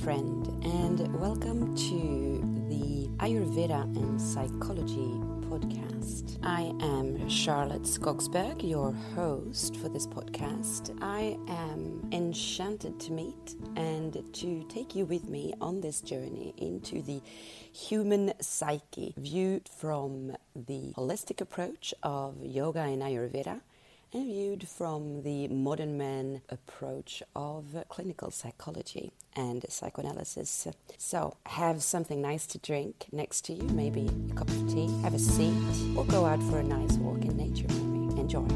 friend, and welcome to the Ayurveda and Psychology podcast. I am Charlotte Skogsberg, your host for this podcast. I am enchanted to meet and to take you with me on this journey into the human psyche, viewed from the holistic approach of yoga and Ayurveda and viewed from the modern man approach of clinical psychology and psychoanalysis. So, have something nice to drink next to you, maybe a cup of tea, have a seat, or go out for a nice walk in nature me. Enjoy.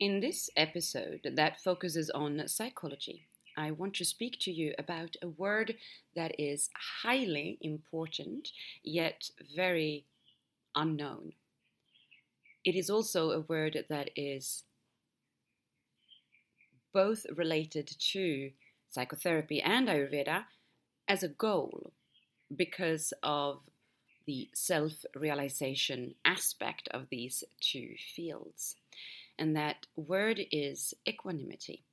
In this episode that focuses on psychology, I want to speak to you about a word that is highly important yet very unknown. It is also a word that is both related to psychotherapy and Ayurveda as a goal because of the self realization aspect of these two fields. And that word is equanimity.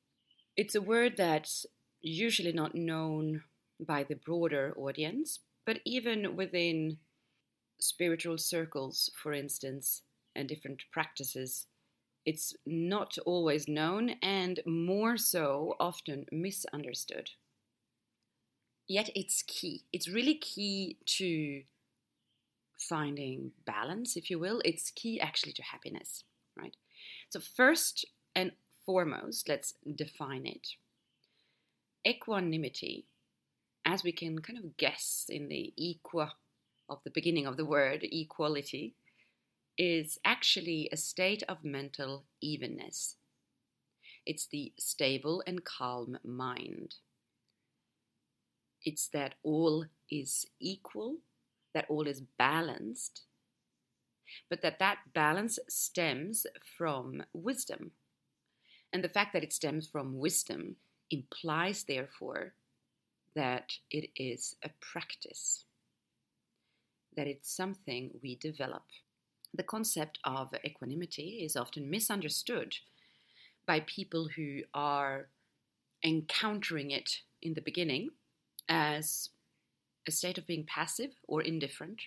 It's a word that's usually not known by the broader audience, but even within spiritual circles, for instance, and different practices, it's not always known and more so often misunderstood. Yet it's key. It's really key to finding balance, if you will. It's key actually to happiness, right? So, first and foremost, let's define it. Equanimity, as we can kind of guess in the equa of the beginning of the word, equality, is actually a state of mental evenness. It's the stable and calm mind. It's that all is equal, that all is balanced, but that that balance stems from wisdom, and the fact that it stems from wisdom implies, therefore, that it is a practice, that it's something we develop. The concept of equanimity is often misunderstood by people who are encountering it in the beginning as a state of being passive or indifferent,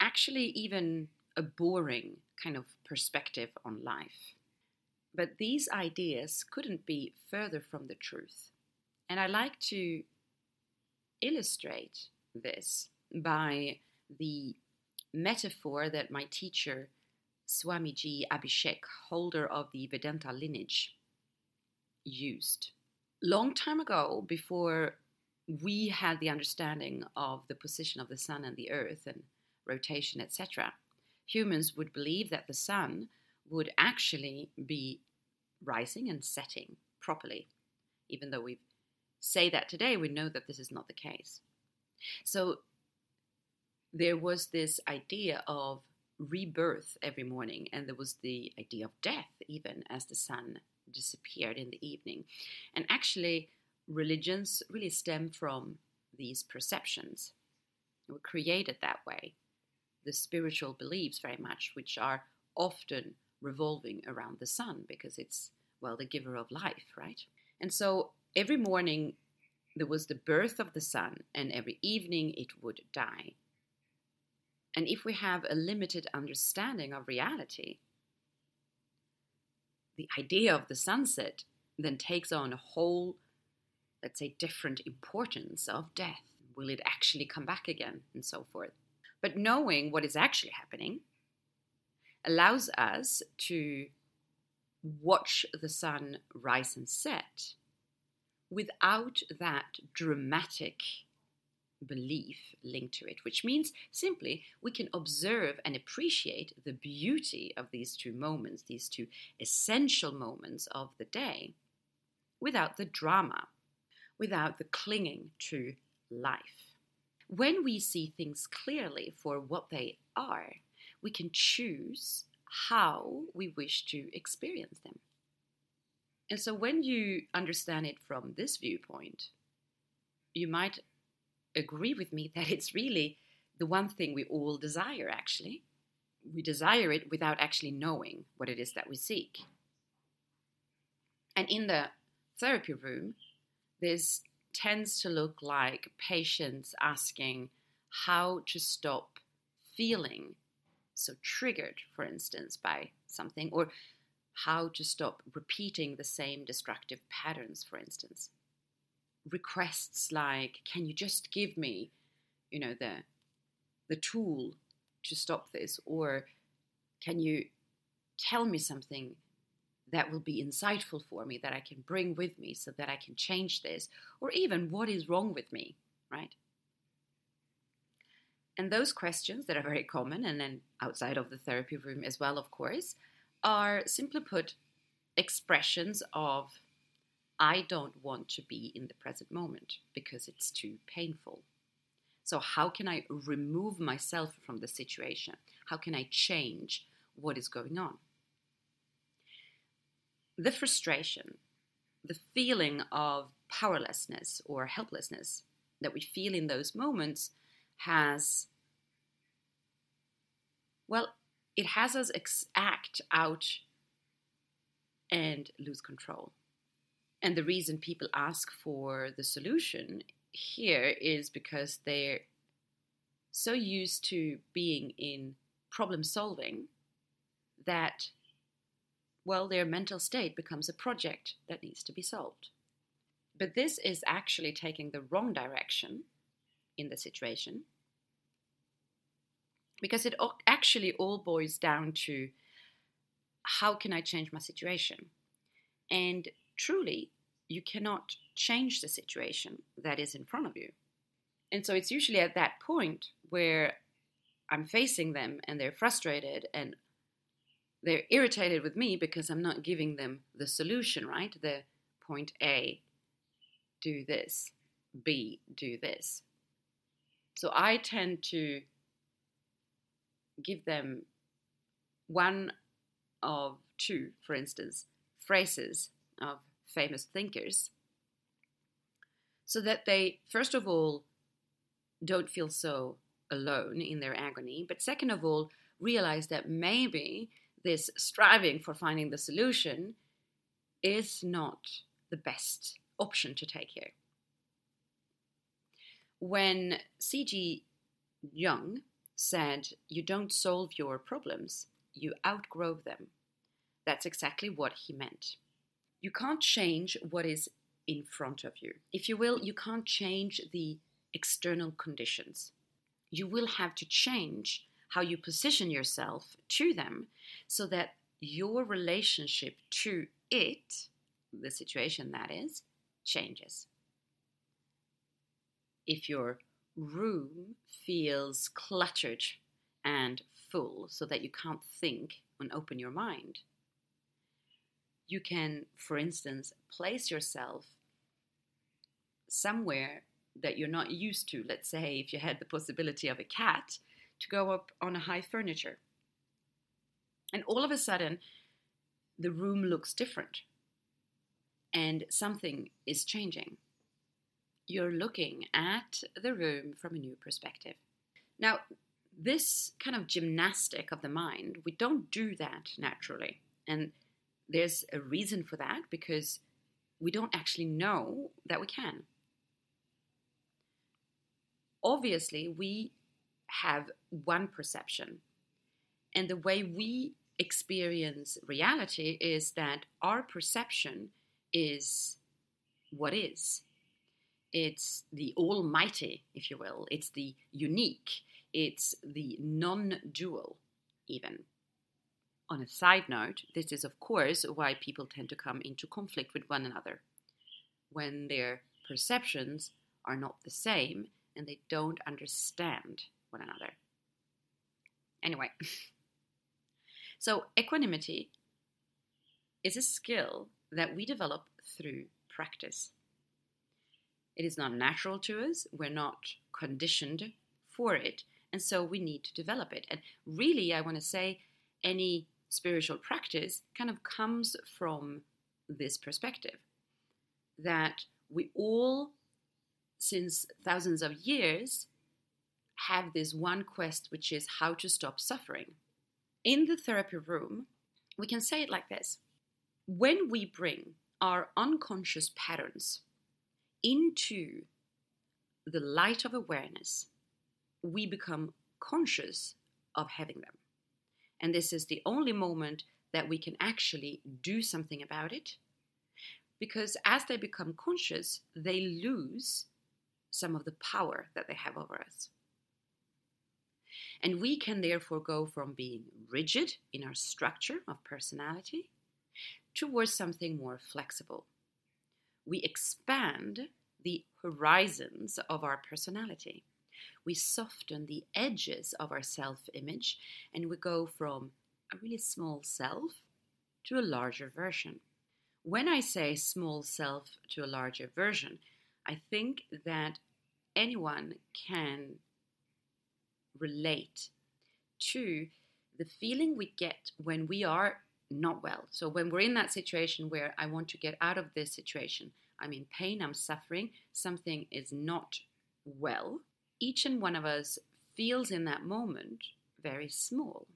actually, even a boring kind of perspective on life. But these ideas couldn't be further from the truth. And I like to illustrate this by the metaphor that my teacher, Swamiji Abhishek, holder of the Vedanta lineage, used. Long time ago, before we had the understanding of the position of the sun and the earth and rotation, etc., humans would believe that the sun would actually be rising and setting properly. Even though we say that today, we know that this is not the case. So there was this idea of rebirth every morning, and there was the idea of death even as the sun disappeared in the evening. And actually, religions really stem from these perceptions. They were created that way the spiritual beliefs very much, which are often revolving around the sun because it's, well, the giver of life, right? And so every morning there was the birth of the sun, and every evening it would die. And if we have a limited understanding of reality, the idea of the sunset then takes on a whole, let's say, different importance of death. Will it actually come back again? And so forth. But knowing what is actually happening allows us to watch the sun rise and set without that dramatic belief linked to it, which means simply we can observe and appreciate the beauty of these two moments, these two essential moments of the day, without the drama, without the clinging to life. When we see things clearly for what they are, we can choose how we wish to experience them. And so when you understand it from this viewpoint, you might agree with me that it's really the one thing we all desire, actually. We desire it without actually knowing what it is that we seek. And in the therapy room, this tends to look like patients asking how to stop feeling so triggered, for instance, by something, or how to stop repeating the same destructive patterns, for instance. Requests like, can you just give me, you know, the the tool to stop this, or can you tell me something that will be insightful for me that I can bring with me so that I can change this, or even what is wrong with me, right? And those questions that are very common, and then outside of the therapy room as well, of course, are simply put expressions of I don't want to be in the present moment because it's too painful. So, how can I remove myself from the situation? How can I change what is going on? The frustration, the feeling of powerlessness or helplessness that we feel in those moments has, well, it has us ex- act out and lose control. And the reason people ask for the solution here is because they're so used to being in problem solving that, well, their mental state becomes a project that needs to be solved. But this is actually taking the wrong direction in the situation because it actually all boils down to how can I change my situation? And truly, you cannot change the situation that is in front of you. And so it's usually at that point where I'm facing them and they're frustrated and they're irritated with me because I'm not giving them the solution, right? The point A, do this, B, do this. So I tend to give them one of two, for instance, phrases of famous thinkers so that they, first of all, don't feel so alone in their agony, but second of all, realize that maybe this striving for finding the solution is not the best option to take here. When C.G. Jung said, You don't solve your problems, you outgrow them, that's exactly what he meant. You can't change what is in front of you. If you will, you can't change the external conditions. You will have to change how you position yourself to them so that your relationship to it, the situation that is, changes. If your room feels cluttered and full so that you can't think and open your mind, you can, for instance, place yourself somewhere that you're not used to. Let's say if you had the possibility of a cat to go up on a high furniture. And all of a sudden, the room looks different and something is changing. You're looking at the room from a new perspective. Now, this kind of gymnastic of the mind, we don't do that naturally. And there's a reason for that because we don't actually know that we can. Obviously, we have one perception, and the way we experience reality is that our perception is what is. It's the almighty, if you will. It's the unique. It's the non dual, even. On a side note, this is of course why people tend to come into conflict with one another when their perceptions are not the same and they don't understand one another. Anyway, so equanimity is a skill that we develop through practice. It is not natural to us, we're not conditioned for it, and so we need to develop it. And really, I want to say any spiritual practice kind of comes from this perspective that we all, since thousands of years, have this one quest, which is how to stop suffering. In the therapy room, we can say it like this When we bring our unconscious patterns into the light of awareness, we become conscious of having them. And this is the only moment that we can actually do something about it. Because as they become conscious, they lose some of the power that they have over us. And we can therefore go from being rigid in our structure of personality towards something more flexible. We expand the horizons of our personality. We soften the edges of our self image and we go from a really small self to a larger version. When I say small self to a larger version, I think that anyone can relate to the feeling we get when we are not well. So, when we're in that situation where I want to get out of this situation, I'm in pain, I'm suffering, something is not well, each and one of us feels in that moment very small.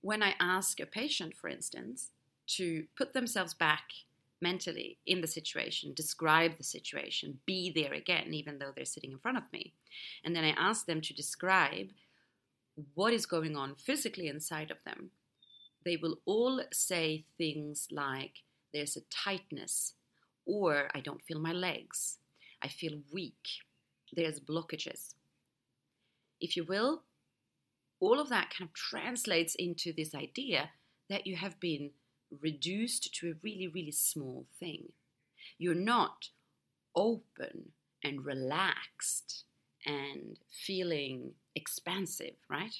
When I ask a patient, for instance, to put themselves back mentally in the situation, describe the situation, be there again, even though they're sitting in front of me. And then I ask them to describe what is going on physically inside of them. They will all say things like, There's a tightness, or I don't feel my legs, I feel weak, there's blockages. If you will, all of that kind of translates into this idea that you have been reduced to a really, really small thing. You're not open and relaxed and feeling expansive, right?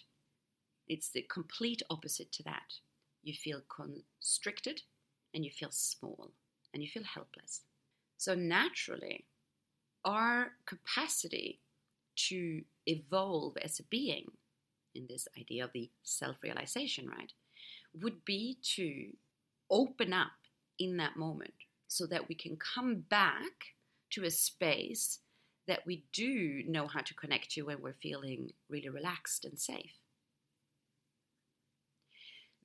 It's the complete opposite to that. You feel constricted and you feel small and you feel helpless. So, naturally, our capacity to evolve as a being in this idea of the self realization, right, would be to open up in that moment so that we can come back to a space that we do know how to connect to when we're feeling really relaxed and safe.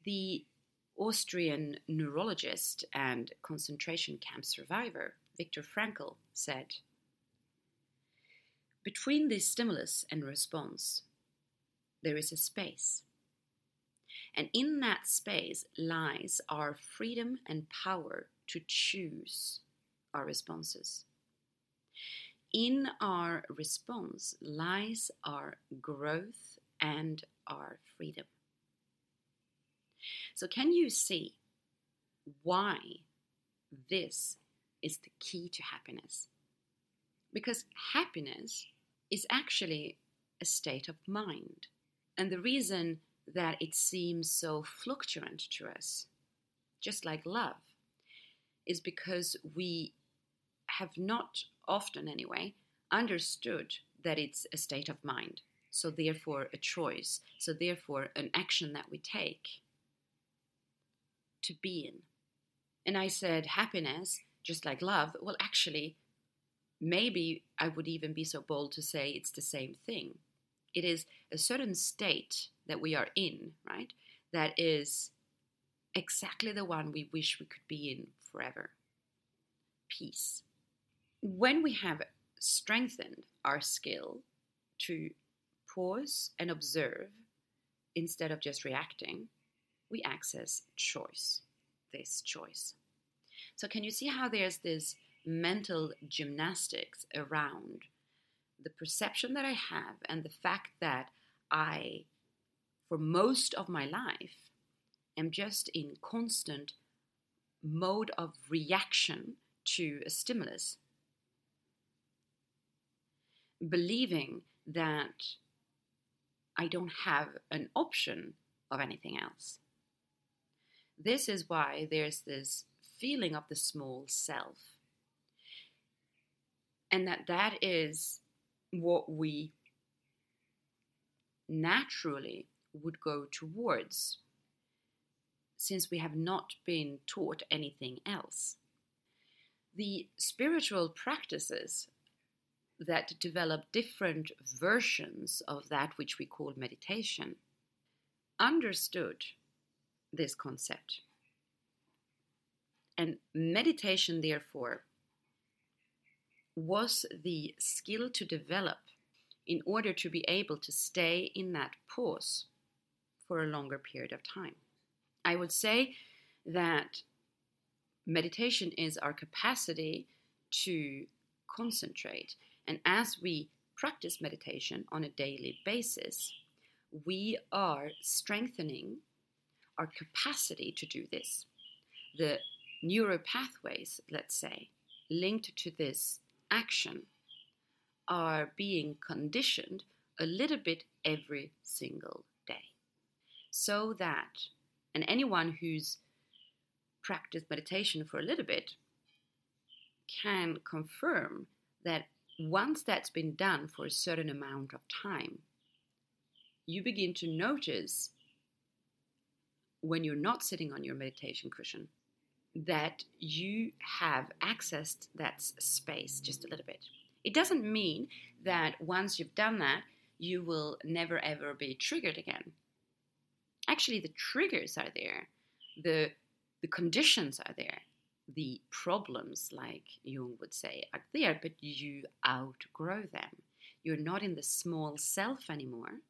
The Austrian neurologist and concentration camp survivor Viktor Frankl said Between this stimulus and response, there is a space. And in that space lies our freedom and power to choose our responses. In our response lies our growth and our freedom. So, can you see why this is the key to happiness? Because happiness is actually a state of mind. And the reason that it seems so fluctuant to us, just like love, is because we have not often, anyway, understood that it's a state of mind. So, therefore, a choice. So, therefore, an action that we take to be in. And I said, happiness, just like love, well, actually, maybe I would even be so bold to say it's the same thing. It is a certain state that we are in, right? That is exactly the one we wish we could be in forever peace. When we have strengthened our skill to pause and observe instead of just reacting, we access choice, this choice. So, can you see how there's this mental gymnastics around the perception that I have and the fact that I, for most of my life, am just in constant mode of reaction to a stimulus, believing that I don't have an option of anything else. This is why there's this feeling of the small self. And that that is what we naturally would go towards since we have not been taught anything else. The spiritual practices that develop different versions of that which we call meditation understood this concept. And meditation, therefore, was the skill to develop in order to be able to stay in that pause for a longer period of time. I would say that meditation is our capacity to concentrate. And as we practice meditation on a daily basis, we are strengthening our capacity to do this. The neuropathways, let's say, linked to this action are being conditioned a little bit every single day. So that, and anyone who's practiced meditation for a little bit can confirm that once that's been done for a certain amount of time, you begin to notice when you're not sitting on your meditation cushion that you have accessed that space just a little bit. It doesn't mean that once you've done that, you will never ever be triggered again. Actually, the triggers are there, the, the conditions are there, the problems, like Jung would say, are there, but you outgrow them. You're not in the small self anymore.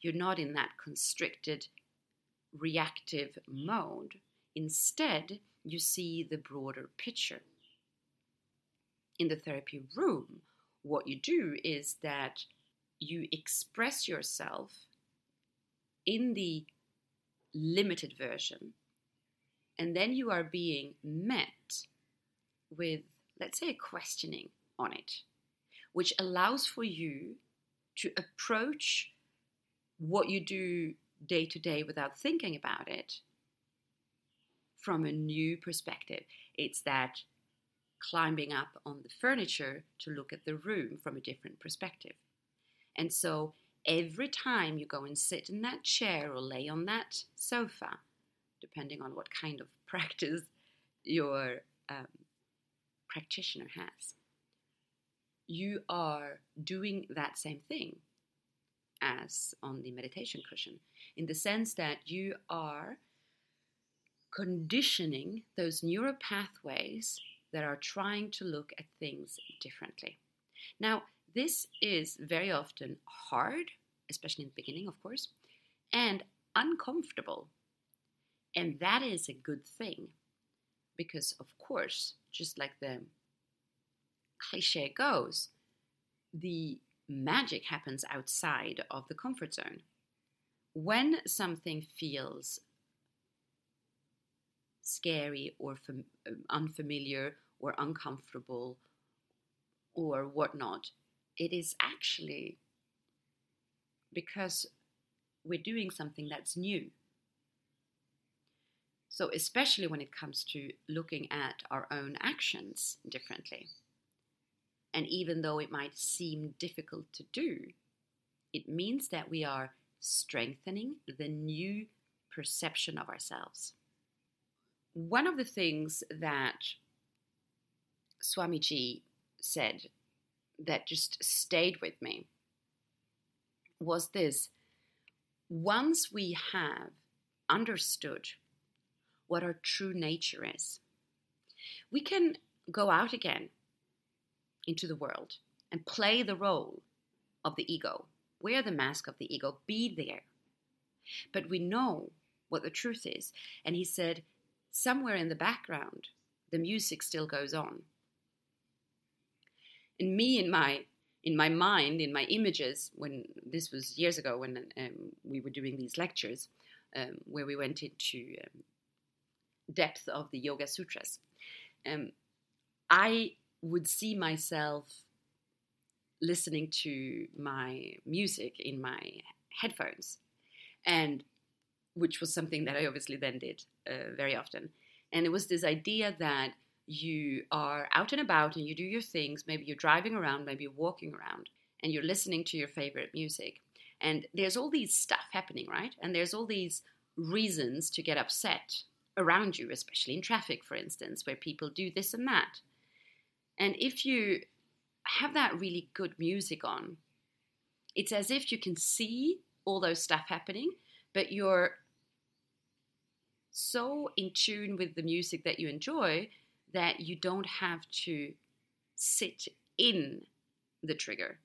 You're not in that constricted, reactive mode. Instead, you see the broader picture. In the therapy room, what you do is that you express yourself in the limited version, and then you are being met with, let's say, a questioning on it, which allows for you to approach what you do day to day without thinking about it from a new perspective. It's that climbing up on the furniture to look at the room from a different perspective. And so every time you go and sit in that chair or lay on that sofa, depending on what kind of practice your um, practitioner has, you are doing that same thing as on the meditation cushion, in the sense that you are conditioning those neural pathways that are trying to look at things differently. Now, this is very often hard, especially in the beginning, of course, and uncomfortable. And that is a good thing because, of course, just like the cliche goes, the magic happens outside of the comfort zone. When something feels scary or fam- unfamiliar or uncomfortable or whatnot, it is actually because we're doing something that's new. So, especially when it comes to looking at our own actions differently. And even though it might seem difficult to do, it means that we are strengthening the new perception of ourselves. One of the things that Swamiji said that just stayed with me was this once we have understood what our true nature is, we can go out again into the world and play the role of the ego, wear the mask of the ego, be there. But we know what the truth is. And he said, somewhere in the background, the music still goes on. And me in my in my mind, in my images, when this was years ago when um, we were doing these lectures, um, where we went into um, depth of the Yoga Sutras, um, I would see myself listening to my music in my headphones, and which was something that I obviously then did uh, very often. And it was this idea that you are out and about and you do your things. Maybe you're driving around, maybe you're walking around, and you're listening to your favorite music. And there's all these stuff happening, right? And there's all these reasons to get upset around you, especially in traffic, for instance, where people do this and that. And if you have that really good music on. It's as if you can see all those stuff happening, but you're so in tune with the music that you enjoy that you don't have to sit in the trigger.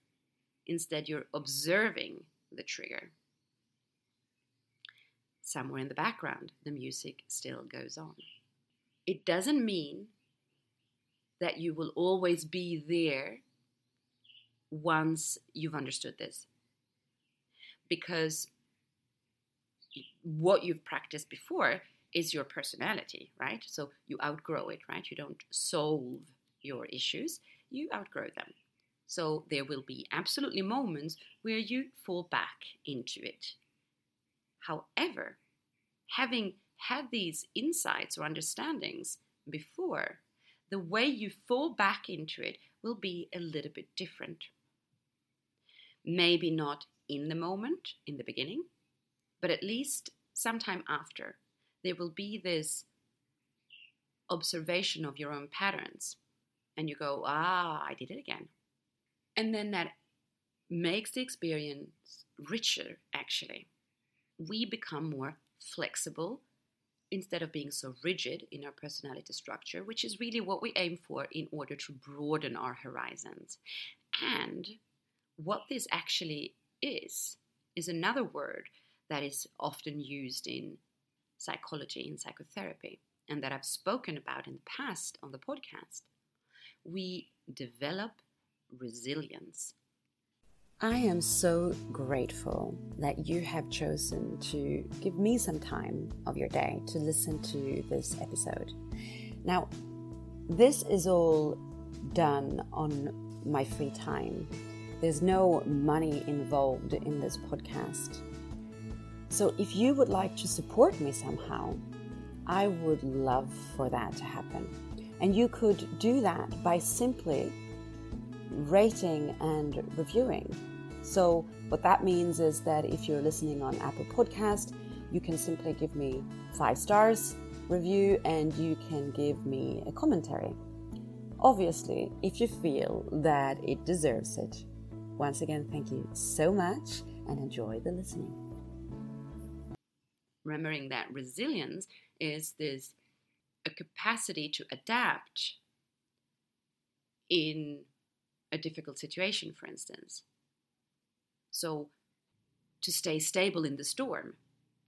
Instead, you're observing the trigger. Somewhere in the background, the music still goes on. It doesn't mean that you will always be there once you've understood this. Because what you've practiced before is your personality, right? So you outgrow it, right? You don't solve your issues, you outgrow them. So there will be absolutely moments where you fall back into it. However, having had these insights or understandings before, the way you fall back into it will be a little bit different. Maybe not in the moment, in the beginning, but at least sometime after. There will be this observation of your own patterns, and you go, ah, I did it again. And then that makes the experience richer, actually. We become more flexible instead of being so rigid in our personality structure, which is really what we aim for in order to broaden our horizons. And what this actually is, is another word that is often used in psychology and psychotherapy, and that I've spoken about in the past on the podcast. We develop resilience. I am so grateful that you have chosen to give me some time of your day to listen to this episode. Now, this is all done on my free time. There's no money involved in this podcast. So if you would like to support me somehow, I would love for that to happen. And you could do that by simply rating and reviewing. So, what that means is that if you're listening on Apple Podcast, you can simply give me five stars review and you can give me a commentary. Obviously, if you feel that it deserves it. Once again, thank you so much and enjoy the listening. Remembering that resilience is this a capacity to adapt in a difficult situation, for instance. So, to stay stable in the storm,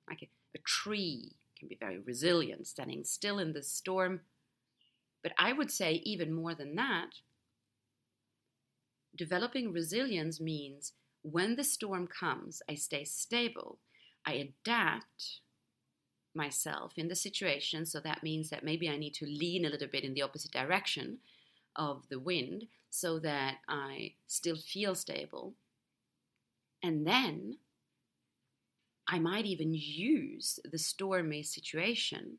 like a, a tree can be very resilient, standing still in the storm. But I would say, even more than that, developing resilience means when the storm comes, I stay stable, I adapt myself in the situation. So that means that maybe I need to lean a little bit in the opposite direction of the wind so that I still feel stable. And then I might even use the stormy situation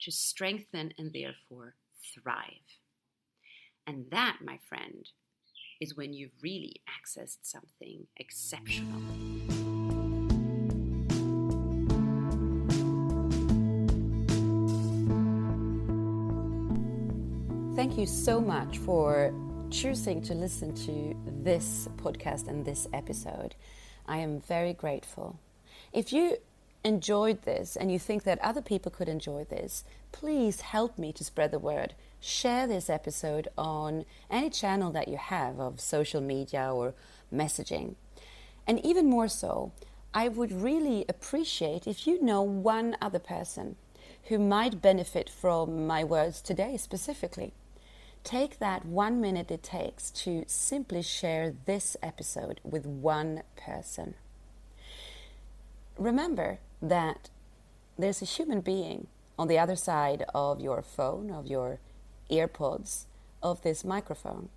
to strengthen and therefore thrive. And that, my friend, is when you've really accessed something exceptional. Thank you so much for choosing to listen to this podcast and this episode. I am very grateful. If you enjoyed this and you think that other people could enjoy this, please help me to spread the word. Share this episode on any channel that you have of social media or messaging. And even more so, I would really appreciate if you know one other person who might benefit from my words today specifically. Take that one minute it takes to simply share this episode with one person. Remember that there's a human being on the other side of your phone, of your earpods, of this microphone.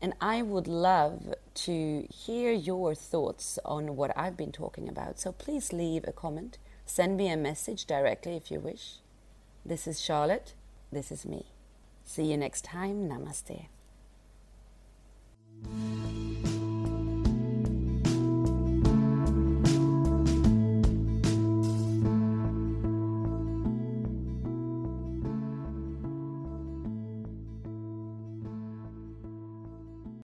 And I would love to hear your thoughts on what I've been talking about. So please leave a comment. Send me a message directly if you wish. This is Charlotte. This is me. See you next time. Namaste.